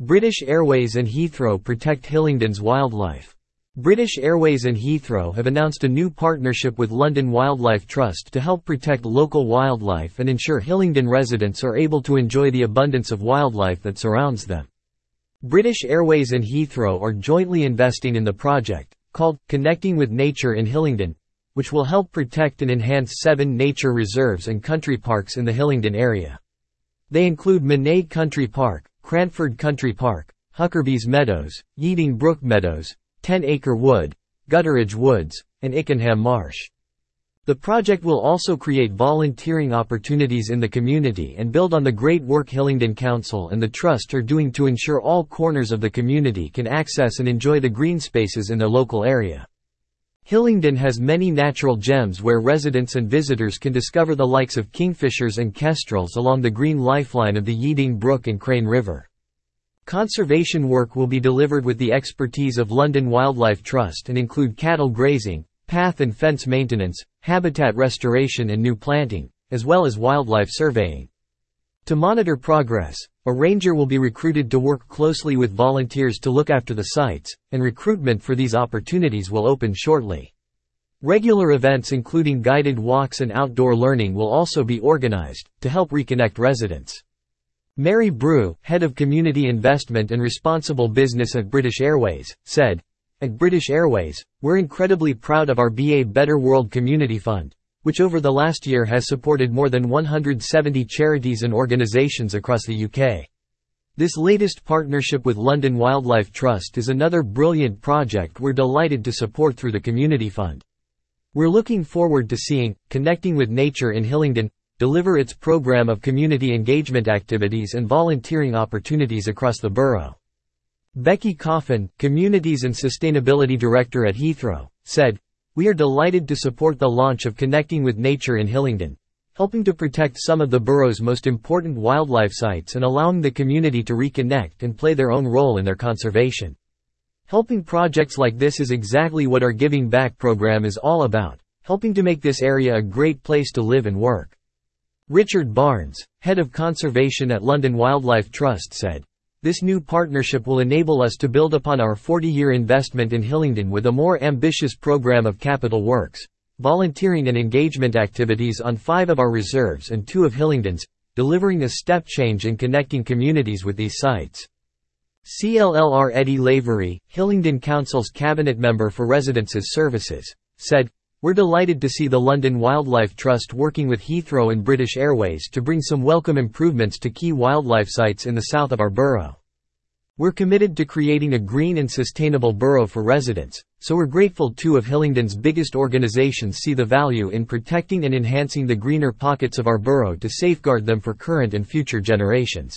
British Airways and Heathrow protect Hillingdon's wildlife. British Airways and Heathrow have announced a new partnership with London Wildlife Trust to help protect local wildlife and ensure Hillingdon residents are able to enjoy the abundance of wildlife that surrounds them. British Airways and Heathrow are jointly investing in the project, called Connecting with Nature in Hillingdon, which will help protect and enhance seven nature reserves and country parks in the Hillingdon area. They include Minet Country Park, Cranford Country Park, Huckerby's Meadows, Yeading Brook Meadows, Ten Acre Wood, Gutteridge Woods, and Ickenham Marsh. The project will also create volunteering opportunities in the community and build on the great work Hillingdon Council and the Trust are doing to ensure all corners of the community can access and enjoy the green spaces in their local area. Hillingdon has many natural gems where residents and visitors can discover the likes of kingfishers and kestrels along the green lifeline of the Yeading Brook and Crane River. Conservation work will be delivered with the expertise of London Wildlife Trust and include cattle grazing, path and fence maintenance, habitat restoration and new planting, as well as wildlife surveying. To monitor progress, a ranger will be recruited to work closely with volunteers to look after the sites, and recruitment for these opportunities will open shortly. Regular events including guided walks and outdoor learning will also be organized, to help reconnect residents. Mary Brew, head of community investment and responsible business at British Airways, said, At British Airways, we're incredibly proud of our BA Better World Community Fund, which over the last year has supported more than 170 charities and organizations across the UK. This latest partnership with London Wildlife Trust is another brilliant project we're delighted to support through the Community Fund. We're looking forward to seeing Connecting with Nature in Hillingdon deliver its program of community engagement activities and volunteering opportunities across the borough. Becky Coffin, Communities and Sustainability Director at Heathrow, said, we are delighted to support the launch of Connecting with Nature in Hillingdon, helping to protect some of the borough's most important wildlife sites and allowing the community to reconnect and play their own role in their conservation. Helping projects like this is exactly what our Giving Back program is all about, helping to make this area a great place to live and work. Richard Barnes, head of conservation at London Wildlife Trust said, this new partnership will enable us to build upon our 40-year investment in Hillingdon with a more ambitious program of capital works, volunteering and engagement activities on five of our reserves and two of Hillingdon's, delivering a step change in connecting communities with these sites. CLLR Eddie Lavery, Hillingdon Council's cabinet member for Residences Services, said, We're delighted to see the London Wildlife Trust working with Heathrow and British Airways to bring some welcome improvements to key wildlife sites in the south of our borough. We're committed to creating a green and sustainable borough for residents, so we're grateful two of Hillingdon's biggest organizations see the value in protecting and enhancing the greener pockets of our borough to safeguard them for current and future generations.